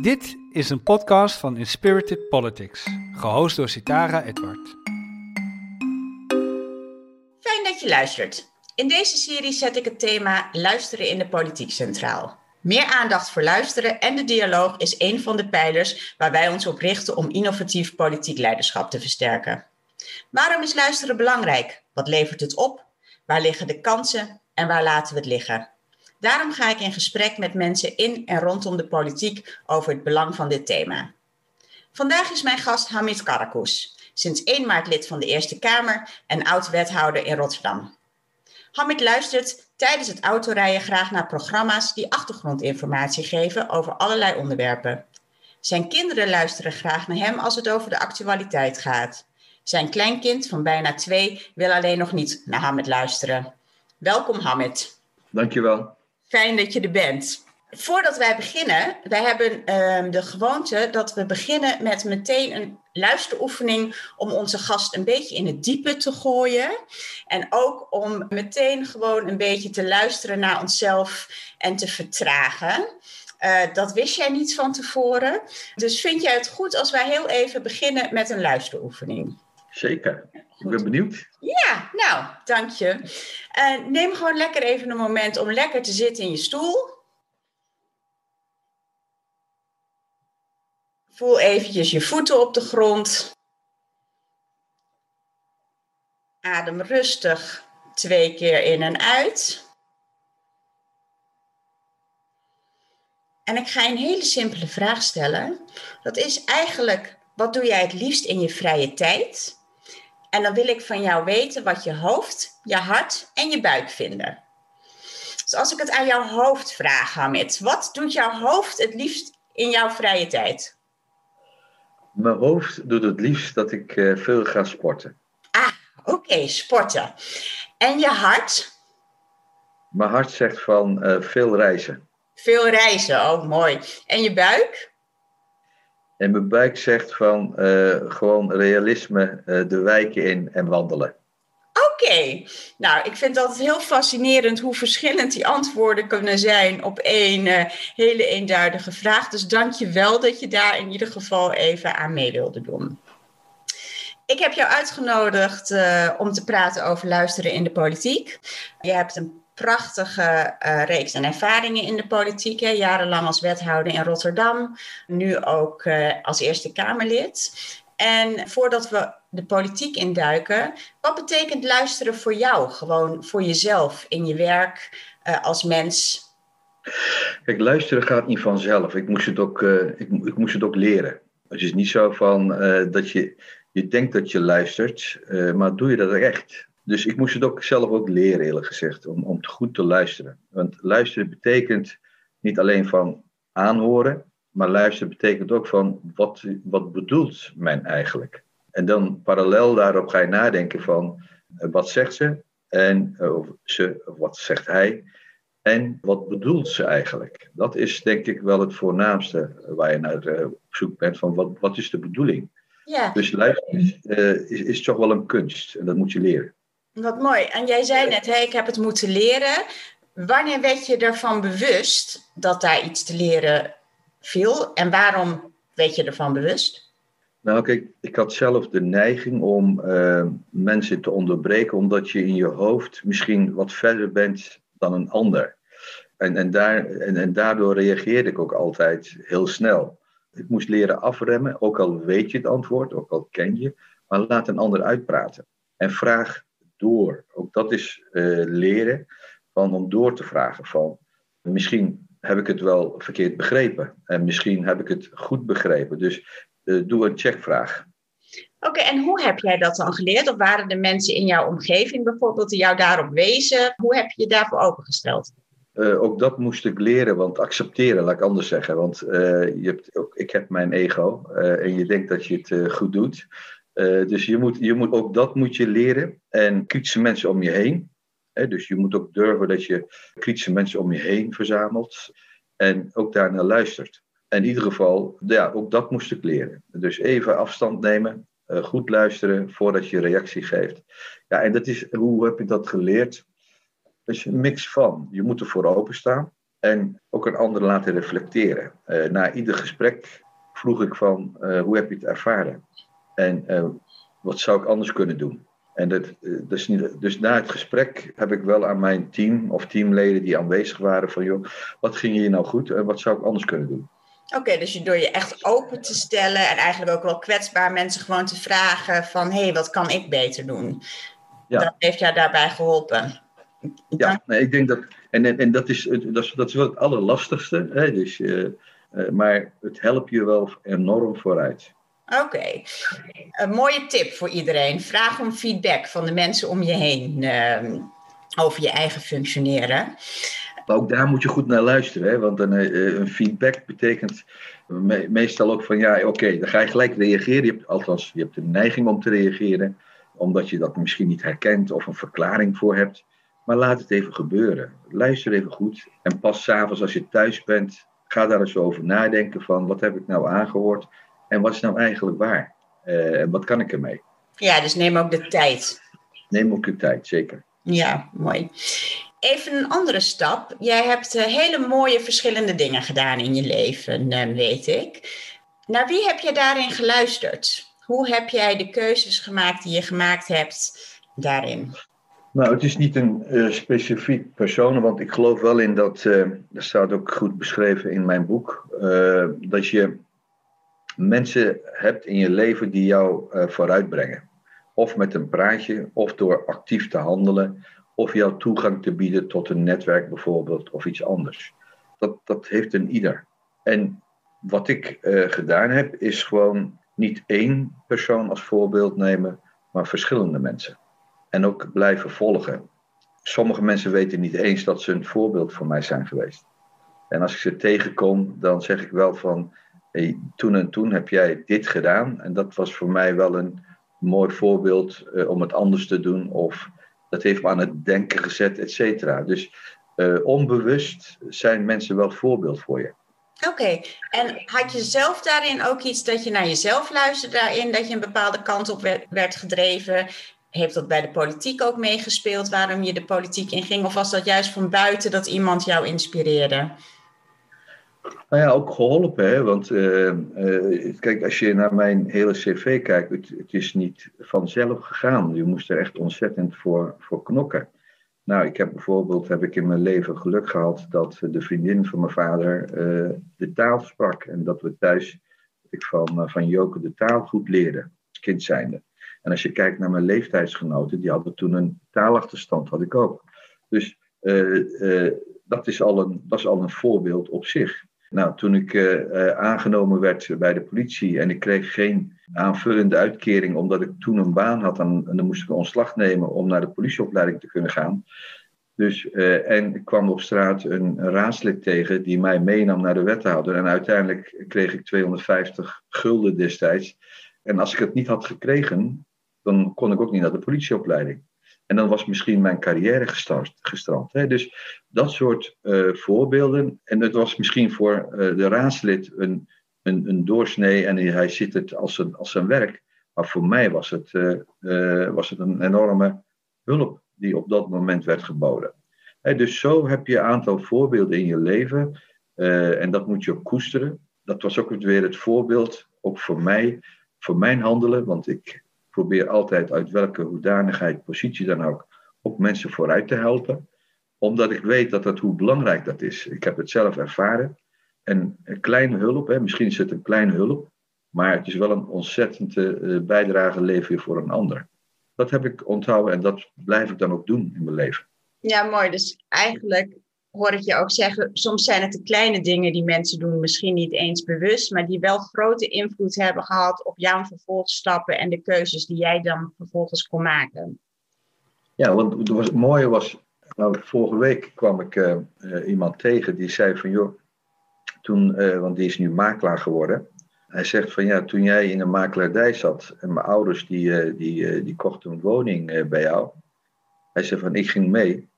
Dit is een podcast van Inspirited Politics, gehost door Sitara Edward. Fijn dat je luistert. In deze serie zet ik het thema luisteren in de politiek centraal. Meer aandacht voor luisteren en de dialoog is een van de pijlers waar wij ons op richten om innovatief politiek leiderschap te versterken. Waarom is luisteren belangrijk? Wat levert het op? Waar liggen de kansen en waar laten we het liggen? Daarom ga ik in gesprek met mensen in en rondom de politiek over het belang van dit thema. Vandaag is mijn gast Hamid Karakous, sinds 1 maart lid van de Eerste Kamer en oud-wethouder in Rotterdam. Hamid luistert tijdens het autorijden graag naar programma's die achtergrondinformatie geven over allerlei onderwerpen. Zijn kinderen luisteren graag naar hem als het over de actualiteit gaat. Zijn kleinkind van bijna twee wil alleen nog niet naar Hamid luisteren. Welkom Hamid. Dankjewel. Fijn dat je er bent. Voordat wij beginnen, wij hebben uh, de gewoonte dat we beginnen met meteen een luisteroefening om onze gast een beetje in het diepe te gooien. En ook om meteen gewoon een beetje te luisteren naar onszelf en te vertragen. Uh, dat wist jij niet van tevoren. Dus vind jij het goed als wij heel even beginnen met een luisteroefening? Zeker. Ik ben benieuwd. Ja, nou, dank je. Uh, neem gewoon lekker even een moment om lekker te zitten in je stoel. Voel eventjes je voeten op de grond. Adem rustig twee keer in en uit. En ik ga een hele simpele vraag stellen. Dat is eigenlijk, wat doe jij het liefst in je vrije tijd? En dan wil ik van jou weten wat je hoofd, je hart en je buik vinden. Dus als ik het aan jouw hoofd vraag, Hamid, wat doet jouw hoofd het liefst in jouw vrije tijd? Mijn hoofd doet het liefst dat ik uh, veel ga sporten. Ah, oké, okay, sporten. En je hart? Mijn hart zegt van uh, veel reizen. Veel reizen, oh mooi. En je buik? En mijn buik zegt van uh, gewoon realisme uh, de wijken in en wandelen. Oké, nou ik vind het altijd heel fascinerend hoe verschillend die antwoorden kunnen zijn op één uh, hele eenduidige vraag. Dus dank je wel dat je daar in ieder geval even aan mee wilde doen. Ik heb jou uitgenodigd om te praten over luisteren in de politiek. Je hebt een prachtige uh, reeks en ervaringen in de politiek. Hè. Jarenlang als wethouder in Rotterdam, nu ook uh, als Eerste Kamerlid. En voordat we de politiek induiken, wat betekent luisteren voor jou? Gewoon voor jezelf, in je werk, uh, als mens? Kijk, luisteren gaat niet vanzelf. Ik moest het ook, ik, ik, moest het ook leren. Het is niet zo van dat je, je denkt dat je luistert, maar doe je dat echt? Dus ik moest het ook zelf ook leren, eerlijk gezegd, om, om goed te luisteren. Want luisteren betekent niet alleen van aanhoren, maar luisteren betekent ook van wat, wat bedoelt men eigenlijk? En dan parallel daarop ga je nadenken van uh, wat zegt ze en uh, of ze, of wat zegt hij en wat bedoelt ze eigenlijk? Dat is denk ik wel het voornaamste waar je naar op zoek bent van wat, wat is de bedoeling? Ja. Dus luisteren is, is, is toch wel een kunst en dat moet je leren. Wat mooi. En jij zei net, hey, ik heb het moeten leren. Wanneer werd je ervan bewust dat daar iets te leren viel? En waarom werd je ervan bewust? Nou, kijk, ik had zelf de neiging om uh, mensen te onderbreken, omdat je in je hoofd misschien wat verder bent dan een ander. En, en, daar, en, en daardoor reageerde ik ook altijd heel snel. Ik moest leren afremmen, ook al weet je het antwoord, ook al ken je, maar laat een ander uitpraten. En vraag door. Ook dat is uh, leren van om door te vragen van misschien heb ik het wel verkeerd begrepen en misschien heb ik het goed begrepen. Dus uh, doe een checkvraag. Oké, okay, en hoe heb jij dat dan geleerd? Of waren de mensen in jouw omgeving bijvoorbeeld die jou daarop wezen? Hoe heb je je daarvoor opengesteld? Uh, ook dat moest ik leren, want accepteren, laat ik anders zeggen. Want je hebt, ook, ik heb mijn ego en je denkt dat je het goed doet. Uh, dus je moet, je moet, ook dat moet je leren. En kritische mensen om je heen. Hè, dus je moet ook durven dat je kritische mensen om je heen verzamelt. En ook daarnaar luistert. En in ieder geval, ja, ook dat moest ik leren. Dus even afstand nemen. Uh, goed luisteren voordat je reactie geeft. Ja, en dat is, hoe heb ik dat geleerd? Dat is een mix van. Je moet ervoor openstaan. En ook een ander laten reflecteren. na ieder gesprek vroeg ik van, hoe heb je het ervaren? En wat zou ik anders kunnen doen? En dat, dus, dus na het gesprek heb ik wel aan mijn team of teamleden die aanwezig waren van joh, wat ging hier nou goed en wat zou ik anders kunnen doen? Oké, dus door je echt open te stellen en eigenlijk ook wel kwetsbaar mensen gewoon te vragen van hé, hey, wat kan ik beter doen? Ja. Dat heeft jou daarbij geholpen. Ja, nee, ik denk dat, en, en, dat, is, dat, is, dat is wel het allerlastigste, hè, dus, uh, uh, maar het helpt je wel enorm vooruit. Oké, een mooie tip voor iedereen. Vraag om feedback van de mensen om je heen uh, over je eigen functioneren. Ook daar moet je goed naar luisteren, hè? want een, eh, een feedback betekent meestal ook van ja, oké, dan ga je gelijk reageren. Je hebt, althans, je hebt de neiging om te reageren, omdat je dat misschien niet herkent of een verklaring voor hebt. Maar laat het even gebeuren. Luister even goed en pas s'avonds als je thuis bent, ga daar eens over nadenken van wat heb ik nou aangehoord en wat is nou eigenlijk waar? Uh, wat kan ik ermee? Ja, dus neem ook de tijd. Neem ook de tijd, zeker. Ja, mooi. Even een andere stap. Jij hebt uh, hele mooie verschillende dingen gedaan in je leven, uh, weet ik. Naar wie heb je daarin geluisterd? Hoe heb jij de keuzes gemaakt die je gemaakt hebt daarin? Nou, het is niet een uh, specifiek persoon, want ik geloof wel in dat, dat staat ook goed beschreven in mijn boek, dat je mensen hebt in je leven die jou uh, vooruitbrengen. Of met een praatje, of door actief te handelen, of jou toegang te bieden tot een netwerk bijvoorbeeld, of iets anders. Dat, dat heeft een ieder. En wat ik uh, gedaan heb, is gewoon niet één persoon als voorbeeld nemen, maar verschillende mensen. En ook blijven volgen. Sommige mensen weten niet eens dat ze een voorbeeld voor mij zijn geweest. En als ik ze tegenkom, dan zeg ik wel van toen en toen heb jij dit gedaan. En dat was voor mij wel een mooi voorbeeld uh, om het anders te doen. Of dat heeft me aan het denken gezet, et cetera. Dus uh, onbewust zijn mensen wel voorbeeld voor je. Oké, en had je zelf daarin ook iets dat je naar jezelf luisterde daarin, dat je een bepaalde kant op werd, werd gedreven? Heeft dat bij de politiek ook meegespeeld, waarom je de politiek inging? Of was dat juist van buiten dat iemand jou inspireerde? Nou ja, ook geholpen, hè? want uh, uh, kijk, als je naar mijn hele cv kijkt, het, het, is niet vanzelf gegaan. Je moest er echt ontzettend voor, voor knokken. Nou, ik heb bijvoorbeeld, heb ik in mijn leven geluk gehad dat de vriendin van mijn vader uh, de taal sprak. En dat we thuis, ik van, van Joke de taal goed leerde, als kind zijnde. En als je kijkt naar mijn leeftijdsgenoten, die hadden toen een taalachterstand, had ik ook. Dus dat, is al een, dat is al een voorbeeld op zich. Nou, toen ik uh, aangenomen werd bij de politie en ik kreeg geen aanvullende uitkering omdat ik toen een baan had, dan, dan moest ik ontslag nemen om naar de politieopleiding te kunnen gaan. Dus, uh, en ik kwam op straat een, een, raadslid tegen die mij meenam naar de wethouder. En uiteindelijk kreeg ik 250 gulden destijds. En als ik het niet had gekregen, dan kon ik ook niet naar de politieopleiding. En dan was misschien mijn carrière gestart, gestrand. Hè? Dus dat soort uh, voorbeelden. En het was misschien voor uh, de raadslid een, een, een doorsnee en hij ziet het als, een, als zijn werk. Maar voor mij was het, uh, was het een enorme hulp die op dat moment werd geboden. Hè, dus zo heb je een aantal voorbeelden in je leven. en dat moet je koesteren. Dat was ook weer het voorbeeld, ook voor mij, voor mijn handelen. Want ik probeer altijd uit welke hoedanigheid, positie dan ook, ook mensen vooruit te helpen. Omdat ik weet dat dat hoe belangrijk dat is. Ik heb het zelf ervaren. En een kleine hulp, hè, misschien is het een kleine hulp, maar het is wel een ontzettende uh, bijdrage lever voor een ander. Dat heb ik onthouden en dat blijf ik dan ook doen in mijn leven. Ja, mooi. Dus eigenlijk hoor ik je ook zeggen, soms zijn het de kleine dingen die mensen doen, misschien niet eens bewust, maar die wel grote invloed hebben gehad op jouw vervolgstappen en de keuzes die jij dan vervolgens kon maken. Ja, want het mooie was, nou, vorige week kwam ik uh, uh, iemand tegen die zei van, joh, toen, uh, want die is nu makelaar geworden. Hij zegt van, ja, toen jij in een makelaardij zat en mijn ouders die, die, die kochten een woning bij jou. Hij zei van, ik ging mee.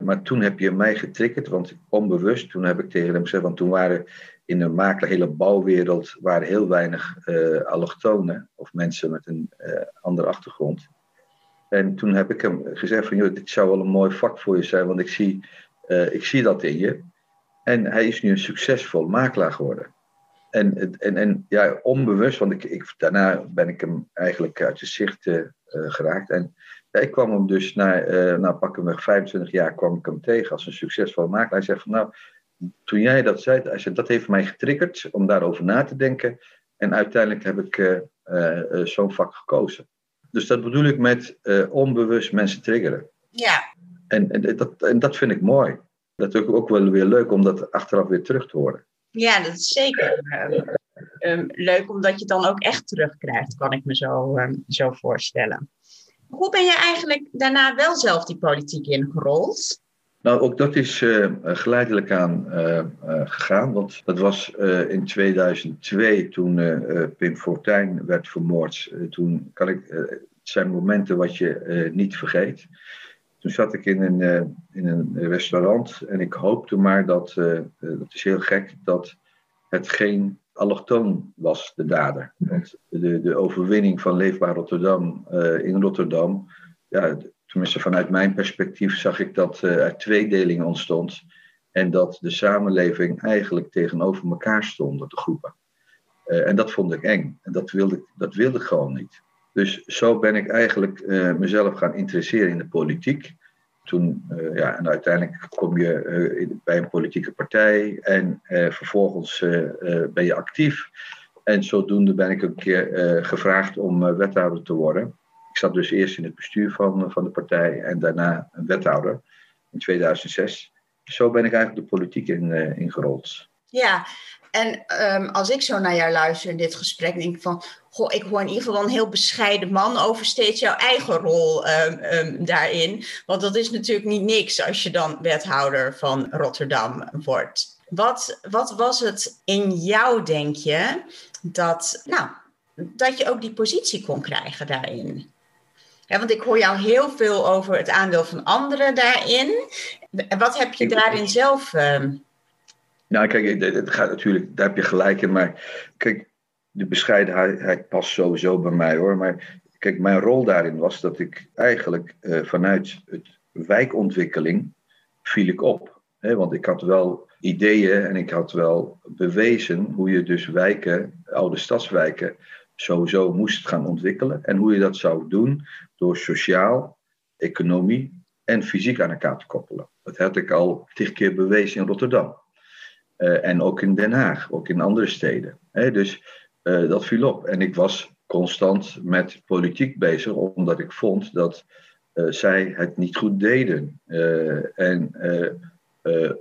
Maar toen heb je mij getriggerd, want onbewust, toen heb ik tegen hem gezegd, want toen waren in de makelaar, hele bouwwereld, waren heel weinig uh, allochtonen of mensen met een uh, andere achtergrond. En toen heb ik hem gezegd van, joh, dit zou wel een mooi vak voor je zijn, want ik zie, uh, ik zie dat in je. En hij is nu een succesvol makelaar geworden. En, en, en ja, onbewust, want ik, ik, daarna ben ik hem eigenlijk uit de zicht geraakt. En ja, ik kwam hem dus na, uh, nou pakken we 25 jaar, kwam ik hem tegen als een succesvol makelaar. Hij zegt van nou, toen jij dat zei, hij zei, dat heeft mij getriggerd om daarover na te denken. En uiteindelijk heb ik uh, zo'n vak gekozen. Dus dat bedoel ik met onbewust mensen triggeren. Ja. En, en, dat, en dat vind ik mooi. Dat is ook wel weer leuk om dat achteraf weer terug te horen. Ja, dat is zeker um, leuk, omdat je het dan ook echt terugkrijgt, kan ik me zo, um, zo voorstellen. Hoe ben je eigenlijk daarna wel zelf die politiek ingerold? Nou, ook dat is uh, geleidelijk aan uh, uh, gegaan. Want dat was in 2002 toen Pim Fortuyn werd vermoord. toen kan ik, het zijn momenten wat je niet vergeet. Toen zat ik in een, in een restaurant en ik hoopte maar dat, dat is heel gek, dat het geen allochtoon was, de dader. De, de overwinning van Leefbaar Rotterdam in Rotterdam, ja, tenminste vanuit mijn perspectief, zag ik dat uh, er tweedeling ontstond. En dat de samenleving eigenlijk tegenover elkaar stonden, de groepen. Uh, en dat vond ik eng. En dat wilde, dat wilde ik gewoon niet. Dus zo ben ik eigenlijk mezelf gaan interesseren in de politiek. Toen, ja, en uiteindelijk kom je bij een politieke partij en vervolgens ben je actief. En zodoende ben ik een keer gevraagd om wethouder te worden. Ik zat dus eerst in het bestuur van, van de partij en daarna een wethouder in 2006. Zo ben ik eigenlijk de politiek in, ingerold. Ja, en um, als ik zo naar jou luister in dit gesprek, denk ik van, goh, ik hoor in ieder geval een heel bescheiden man over steeds jouw eigen rol um, um, daarin. Want dat is natuurlijk niet niks als je dan wethouder van Rotterdam wordt. Wat, wat was het in jou, denk je, dat, nou, dat je ook die positie kon krijgen daarin? Ja, want ik hoor jou heel veel over het aandeel van anderen daarin. Wat heb je daarin zelf? Nou, kijk, het gaat natuurlijk, daar heb je gelijk in. Maar kijk, de bescheidenheid past sowieso bij mij hoor. Maar kijk, mijn rol daarin was dat ik eigenlijk uh, vanuit het wijkontwikkeling viel ik op. Hè? Want ik had wel ideeën en ik had wel bewezen hoe je dus wijken, oude stadswijken, sowieso moest gaan ontwikkelen. En hoe je dat zou doen door sociaal, economie en fysiek aan elkaar te koppelen. Dat had ik al tig keer bewezen in Rotterdam. Uh, en ook in Den Haag, ook in andere steden. Dus uh, dat viel op. En ik was constant met politiek bezig, omdat ik vond dat uh, zij het niet goed deden. en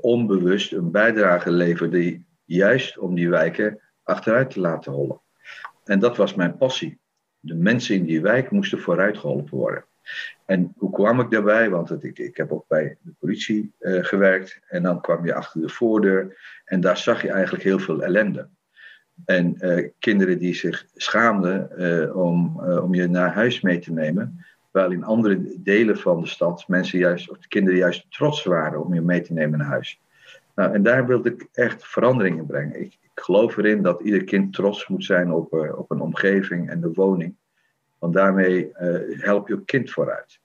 onbewust een bijdrage leverden, juist om die wijken achteruit te laten hollen. En dat was mijn passie. De mensen in die wijk moesten vooruit geholpen worden. En hoe kwam ik daarbij? Want ik, ik heb ook bij de politie uh, gewerkt. En dan kwam je achter de voordeur. En daar zag je eigenlijk heel veel ellende. En uh, kinderen die zich schaamden uh, om, om je naar huis mee te nemen. Terwijl in andere delen van de stad mensen juist, of de kinderen juist trots waren om je mee te nemen naar huis. Nou, en daar wilde ik echt veranderingen brengen. Ik, ik geloof erin dat ieder kind trots moet zijn op, op een omgeving en de woning. Want daarmee uh, help je ook kind vooruit.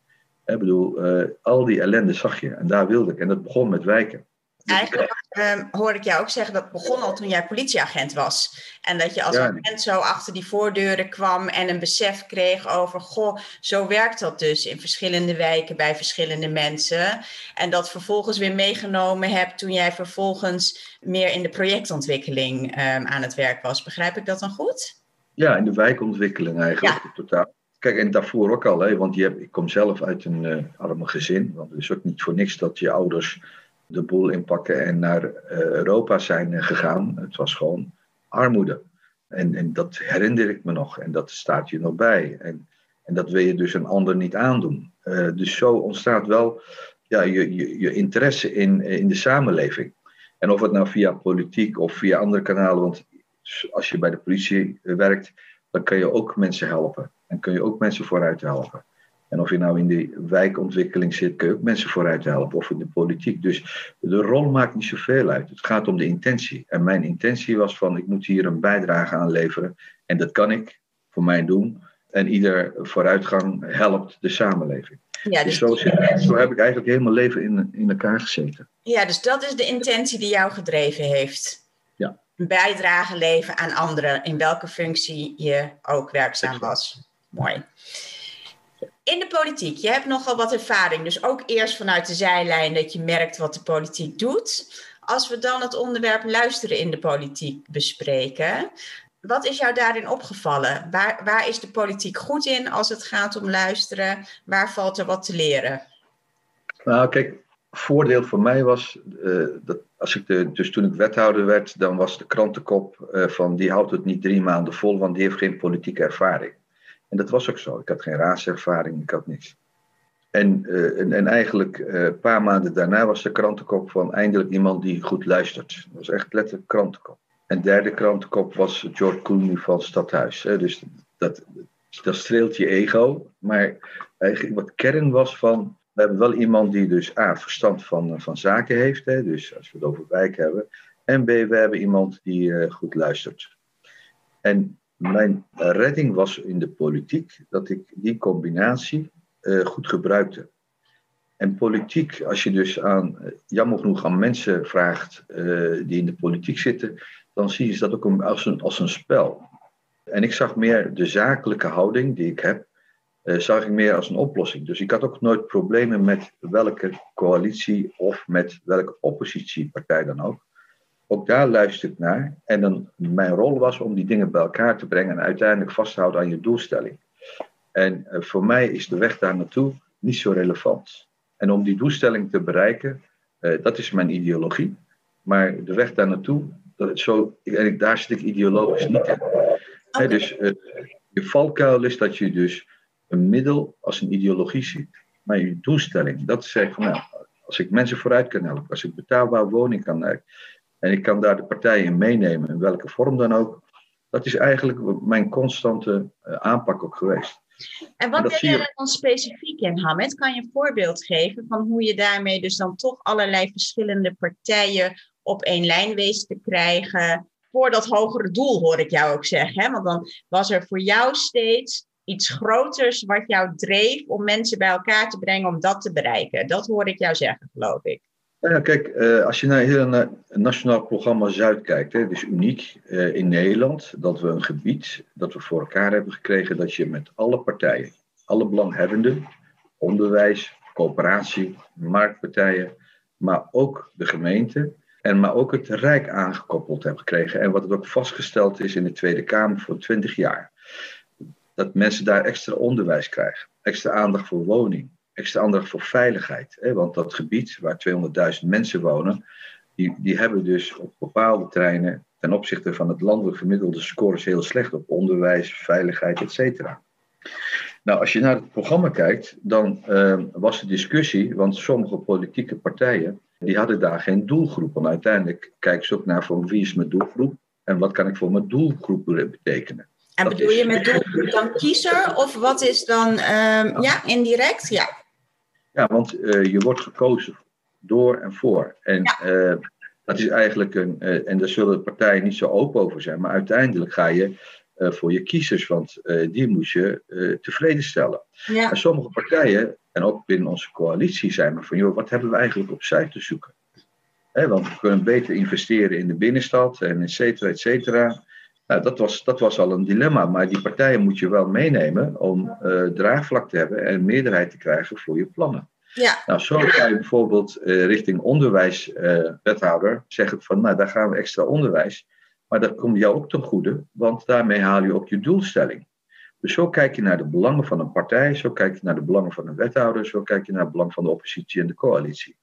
Ik bedoel, uh, al die ellende zag je en daar wilde ik. En dat begon met wijken. Eigenlijk um, hoorde ik jou ook zeggen dat begon al toen jij politieagent was. En dat je als ja. agent zo achter die voordeuren kwam en een besef kreeg over, goh, zo werkt dat dus in verschillende wijken bij verschillende mensen. En dat vervolgens weer meegenomen hebt toen jij vervolgens meer in de projectontwikkeling um, aan het werk was. Begrijp ik dat dan goed? Ja, in de wijkontwikkeling eigenlijk ja. totaal. Kijk, en daarvoor ook al, hè, want je hebt, ik kom zelf uit een uh, arme gezin. Want het is ook niet voor niks dat je ouders de boel inpakken en naar uh, Europa zijn gegaan. Het was gewoon armoede. En, en dat herinner ik me nog en dat staat je nog bij. En, en dat wil je dus een ander niet aandoen. Dus zo ontstaat wel ja, je, je, je interesse in, in de samenleving. En of het nou via politiek of via andere kanalen, want als je bij de politie werkt, dan kun je ook mensen helpen. En kun je ook mensen vooruit helpen. En of je nou in de wijkontwikkeling zit, kun je ook mensen vooruit helpen. Of in de politiek. Dus de rol maakt niet zoveel uit. Het gaat om de intentie. En mijn intentie was van, ik moet hier een bijdrage aan leveren. En dat kan ik voor mij doen. En ieder vooruitgang helpt de samenleving. Ja, Dus dus, zo, zit- zo heb ik eigenlijk heel mijn leven in, in elkaar gezeten. ja, dus dat is de intentie die jou gedreven heeft. Ja. Een bijdrage leveren aan anderen, in welke functie je ook werkzaam was. Mooi. In de politiek, je hebt nogal wat ervaring, dus ook eerst vanuit de zijlijn dat je merkt wat de politiek doet. Als we dan het onderwerp luisteren in de politiek bespreken, wat is jou daarin opgevallen? Waar, waar is de politiek goed in als het gaat om luisteren? Waar valt er wat te leren? Nou, kijk, voordeel voor mij was eh, dat als ik dus toen ik wethouder werd, dan was de krantenkop eh, van die houdt het niet drie maanden vol, want die heeft geen politieke ervaring. En dat was ook zo. Ik had geen raadservaring, ik had niks. En, eh, en, en eigenlijk een paar maanden daarna was de krantenkop van eindelijk iemand die goed luistert. Dat was echt letterlijk krantenkop. En derde krantenkop was George Clooney van Stadhuis. Hè. Dus dat, dat streelt je ego. Maar eigenlijk wat kern was van we hebben wel iemand die dus A, verstand van, van zaken heeft, hè, dus als we het over wijk hebben. En B, we hebben iemand die eh, goed luistert. En mijn redding was in de politiek dat ik die combinatie eh, goed gebruikte. En politiek, als je dus aan, eh, jammer genoeg aan mensen vraagt eh, die in de politiek zitten, dan zie je dat ook als een, als een spel. En ik zag meer de zakelijke houding die ik heb, eh, zag ik meer als een oplossing. Dus ik had ook nooit problemen met welke coalitie of met welke oppositiepartij dan ook. Ook daar luister ik naar. En dan, mijn rol was om die dingen bij elkaar te brengen en uiteindelijk vast te houden aan je doelstelling. En eh, voor mij is de weg daar naartoe niet zo relevant. En om die doelstelling te bereiken, eh, dat is mijn ideologie. Maar de weg daar naartoe, dat, zo, en ik, daar zit ik ideologisch niet in. Dus eh, je valkuil is dat je dus een middel als een ideologie ziet. Maar je doelstelling, dat zegt van nou, als ik mensen vooruit kan helpen, als ik betaalbare woning kan helpen, en ik kan daar de partijen in meenemen, in welke vorm dan ook, dat is eigenlijk mijn constante eh, aanpak ook geweest. En wat je je- er dan specifiek in, Hamed? Kan je een voorbeeld geven van hoe je daarmee dus dan toch allerlei verschillende partijen op één lijn wees te krijgen voor dat hogere doel, hoor ik jou ook zeggen. Hè? Want dan was er voor jou steeds iets groters wat jou dreef om mensen bij elkaar te brengen om dat te bereiken. Dat hoor ik jou zeggen, geloof ik. Nou ja, kijk, eh, als je naar het nationaal programma Zuid kijkt, het is uniek eh, in Nederland dat we een gebied dat we voor elkaar hebben gekregen dat je met alle partijen, alle belanghebbenden, onderwijs, coöperatie, marktpartijen, maar ook de gemeente en maar ook het Rijk aangekoppeld hebt gekregen. En wat ook vastgesteld is in de Tweede Kamer voor 20 jaar. Dat mensen daar extra onderwijs krijgen, extra aandacht voor woning, extra aandacht voor veiligheid. Hè? Want dat gebied waar 200.000 mensen wonen, die, die hebben dus op bepaalde terreinen ten opzichte van het landelijk gemiddelde scores heel slecht op onderwijs, veiligheid, et cetera. Nou, als je naar het programma kijkt, dan eh, was de discussie, want sommige politieke partijen, die hadden daar geen doelgroep. En uiteindelijk kijken ze ook naar van wie is mijn doelgroep en wat kan ik voor mijn doelgroep betekenen. En bedoel je met doelgroep dan kiezer of wat is dan, ehm, ja, indirect? Ja. Ja, want eh, je wordt gekozen door en voor. En eh, dat is eigenlijk een. eh, en daar zullen de partijen niet zo open over zijn. Maar uiteindelijk ga je voor je kiezers, want die moet je tevreden stellen. ja. En sommige partijen, en ook binnen onze coalitie, zijn we van: joh, wat hebben we eigenlijk op zij te zoeken? Hè, want we kunnen beter investeren in de binnenstad en et cetera, et cetera. Nou, dat, was, dat was al een dilemma, maar die partijen moet je wel meenemen om eh, draagvlak te hebben en meerderheid te krijgen voor je plannen. ja. Nou, zo ga je bijvoorbeeld eh, richting onderwijswethouder zeggen van, nou, daar gaan we extra onderwijs. Maar dat komt jou ook ten goede, want daarmee haal je ook je doelstelling. Dus zo kijk je naar de belangen van een partij, zo kijk je naar de belangen van een wethouder, zo kijk je naar het belang van de oppositie en de coalitie.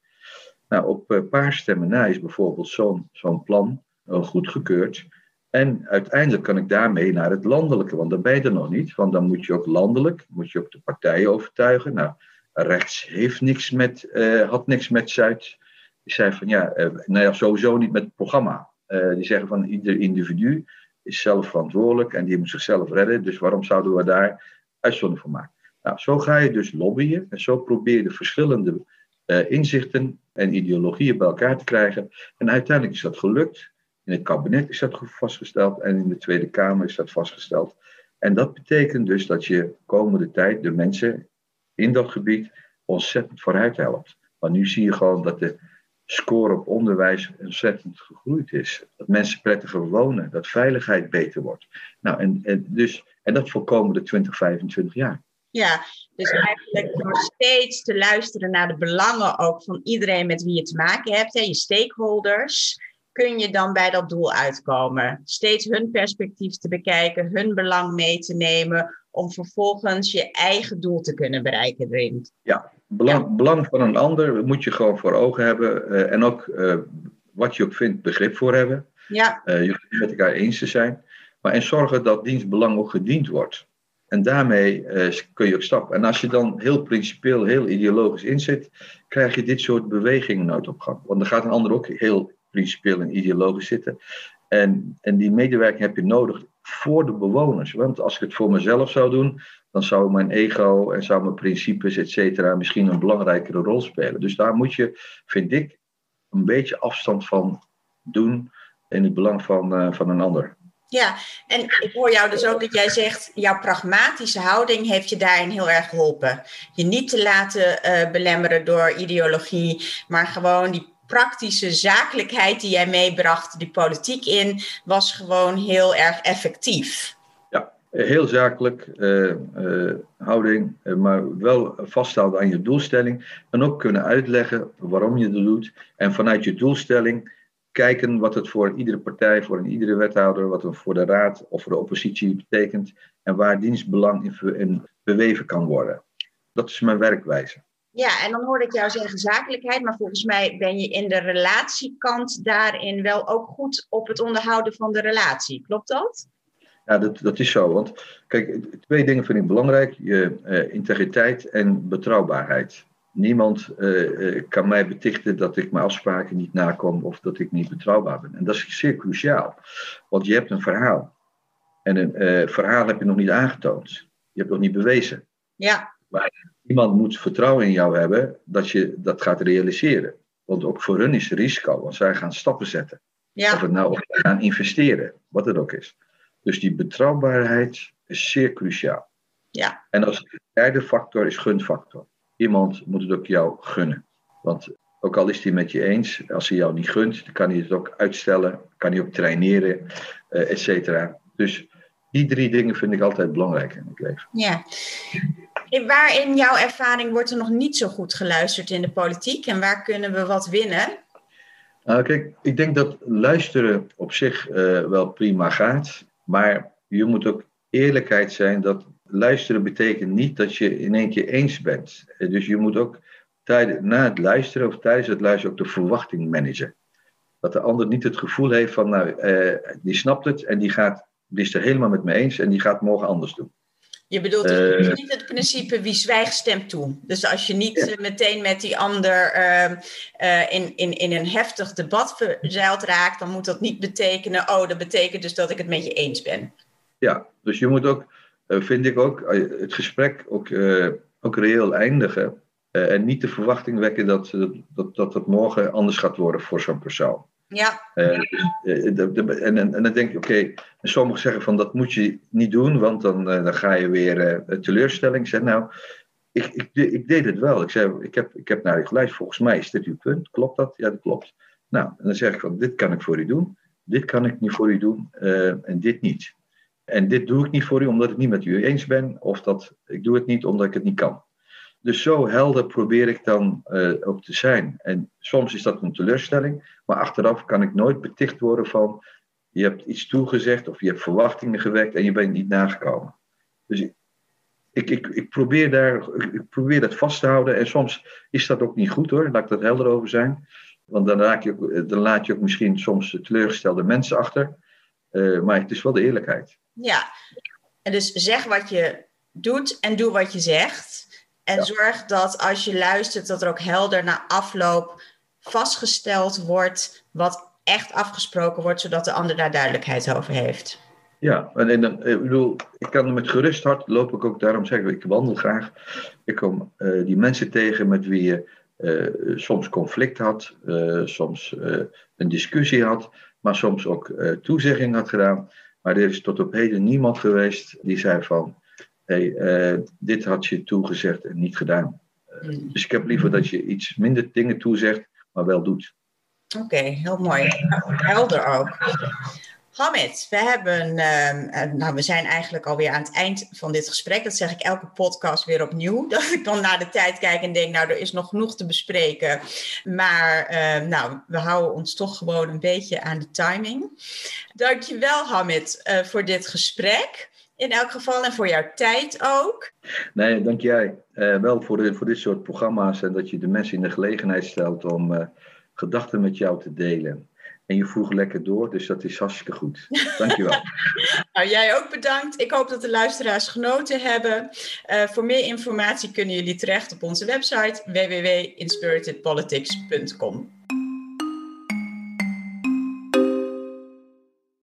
Nou, op een paar stemmen na is bijvoorbeeld zo'n zo'n plan goedgekeurd. En uiteindelijk kan ik daarmee naar het landelijke, want daar ben je er nog niet. Want dan moet je ook landelijk, moet je ook de partijen overtuigen. Nou, rechts heeft niks met, uh, had niks met Zuid. Die zei van ja, uh, nou ja, sowieso niet met het programma. Uh, die zeggen van ieder individu is zelf verantwoordelijk en die moet zichzelf redden. Dus waarom zouden we daar uitzondering voor maken? Nou, zo ga je dus lobbyen en zo probeer je de verschillende inzichten en ideologieën bij elkaar te krijgen. En uiteindelijk is dat gelukt. In het kabinet is dat vastgesteld en in de Tweede Kamer is dat vastgesteld. En dat betekent dus dat je komende tijd de mensen in dat gebied ontzettend vooruit helpt. Want nu zie je gewoon dat de score op onderwijs ontzettend gegroeid is. Dat mensen prettiger wonen, dat veiligheid beter wordt. Nou, en, en, dus, en dat voor komende 20, 25 jaar. Ja, dus eigenlijk door steeds te luisteren naar de belangen ook van iedereen met wie je te maken hebt, hè, je stakeholders, kun je dan bij dat doel uitkomen. Steeds hun perspectief te bekijken, hun belang mee te nemen, om vervolgens je eigen doel te kunnen bereiken erin. Ja, belang, belang van een ander moet je gewoon voor ogen hebben uh, en ook uh, wat je ook vindt, begrip voor hebben. Ja. Uh, je met elkaar eens te zijn, maar en zorgen dat dienstbelang ook gediend wordt. En daarmee kun je ook stappen. En als je dan heel principieel, heel ideologisch inzit, krijg je dit soort bewegingen nooit op gang. Want dan gaat een ander ook heel principieel en ideologisch zitten. En, en die medewerking heb je nodig voor de bewoners. Want als ik het voor mezelf zou doen, dan zou mijn ego en zou mijn principes, et cetera, misschien een belangrijkere rol spelen. Dus daar moet je, vind ik, een beetje afstand van doen in het belang van, uh, van een ander. Ja, en ik hoor jou dus ook dat jij zegt, jouw pragmatische houding heeft je daarin heel erg geholpen. Je niet te laten uh, belemmeren door ideologie, maar gewoon die praktische zakelijkheid die jij meebracht, die politiek in, was gewoon heel erg effectief. Ja, heel zakelijk uh, uh, houding, uh, maar wel vasthouden aan je doelstelling. En ook kunnen uitleggen waarom je het doet. En vanuit je doelstelling kijken wat het voor iedere partij, voor iedere wethouder, wat het voor de raad of voor de oppositie betekent. En waar dienstbelang in, in beweven kan worden. Dat is mijn werkwijze. Ja, en dan hoorde ik jou zeggen zakelijkheid, maar volgens mij ben je in de relatiekant daarin wel ook goed op het onderhouden van de relatie. Klopt dat? Ja, dat, dat is zo. Want kijk, twee dingen vind ik belangrijk: je uh, integriteit en betrouwbaarheid. Niemand uh, kan mij betichten dat ik mijn afspraken niet nakom of dat ik niet betrouwbaar ben. En dat is zeer cruciaal, want je hebt een verhaal. En een verhaal heb je nog niet aangetoond. Je hebt nog niet bewezen. Ja. Maar iemand moet vertrouwen in jou hebben dat je dat gaat realiseren. Want ook voor hun is het risico, want zij gaan stappen zetten. Ja. Of het nou of gaan investeren, wat het ook is. Dus die betrouwbaarheid is zeer cruciaal. Ja. En als derde factor is gunfactor. Iemand moet het ook jou gunnen. Want ook al is hij met je eens, als hij jou niet gunt, dan kan hij het ook uitstellen, kan hij ook traineren, uh, et cetera. Dus die drie dingen vind ik altijd belangrijk in het leven. Ja. Waar in jouw ervaring wordt er nog niet zo goed geluisterd in de politiek en waar kunnen we wat winnen? Nou, kijk, ik denk dat luisteren op zich uh, wel prima gaat, maar je moet ook eerlijkheid zijn dat luisteren betekent niet dat je in één keer eens bent. Dus je moet ook tijdens, na het luisteren of tijdens het luisteren ook de verwachting managen. Dat de ander niet het gevoel heeft van, nou, uh, die snapt het en die, gaat, die is er helemaal met me eens en die gaat morgen anders doen. Je bedoelt dus uh, niet het principe wie zwijgt stemt toe. Dus als je niet ja. meteen met die ander uh, uh, in, in, in een heftig debat verzeild raakt, dan moet dat niet betekenen, oh, dat betekent dus dat ik het met je eens ben. Ja, dus je moet ook, vind ik ook, het gesprek ook, ook reëel eindigen. en niet de verwachting wekken dat, dat, dat het morgen anders gaat worden voor zo'n persoon. Ja. Uh, de, de, en, en, en, dan denk je, oké, okay, sommigen zeggen van dat moet je niet doen, want dan, dan ga je weer teleurstelling. Ik zeg nou, ik, ik, ik, deed het wel. Ik zei, ik heb, ik heb naar je geluisterd, volgens mij is dit uw punt. Klopt dat? Ja, dat klopt. Nou, en dan zeg ik van, dit kan ik voor u doen, dit kan ik niet voor u doen en dit niet. En dit doe ik niet voor u omdat ik het niet met u eens ben, of dat ik doe het niet omdat ik het niet kan. Dus zo helder probeer ik dan uh, ook te zijn. En soms is dat een teleurstelling, maar achteraf kan ik nooit beticht worden van je hebt iets toegezegd of je hebt verwachtingen gewekt en je bent niet nagekomen. Dus ik, ik, ik, probeer daar, ik probeer dat vast te houden en soms is dat ook niet goed hoor, laat ik dat helder over zijn. Want dan, raak je, dan laat je ook misschien soms teleurgestelde mensen achter. Uh, maar het is wel de eerlijkheid. Ja, en dus zeg wat je doet en doe wat je zegt. En ja. zorg dat als je luistert, dat er ook helder na afloop vastgesteld wordt wat echt afgesproken wordt, zodat de ander daar duidelijkheid over heeft. Ja, en, en ik bedoel, ik kan met gerust hart loop ik ook daarom zeggen, ik wandel graag. Ik kom uh, die mensen tegen met wie je uh, soms conflict had, uh, soms een discussie had, maar soms ook toezegging had gedaan. Maar er is tot op heden niemand geweest die zei van, hey, dit had je toegezegd en niet gedaan. Hmm. Dus ik heb liever dat je iets minder dingen toezegt, maar wel doet. Oké, heel mooi. Helder ook. Hamid, we hebben, ehm, eh, nou, we zijn eigenlijk alweer aan het eind van dit gesprek. Dat zeg ik elke podcast weer opnieuw. Dat ik dan naar de tijd kijk en denk, nou, er is nog genoeg te bespreken. Maar uh, nou, we houden ons toch gewoon een beetje aan de timing. Dankjewel, Hamid, uh, voor dit gesprek. In elk geval en voor jouw tijd ook. Nee, dank jij. Uh, wel voor, de, voor dit soort programma's en dat je de mensen in de gelegenheid stelt om gedachten met jou te delen. En je vroeg lekker door, dus dat is hartstikke goed. Dankjewel. nou, jij ook bedankt. Ik hoop dat de luisteraars genoten hebben. Uh, voor meer informatie kunnen jullie terecht op onze website www.inspiritedpolitics.com.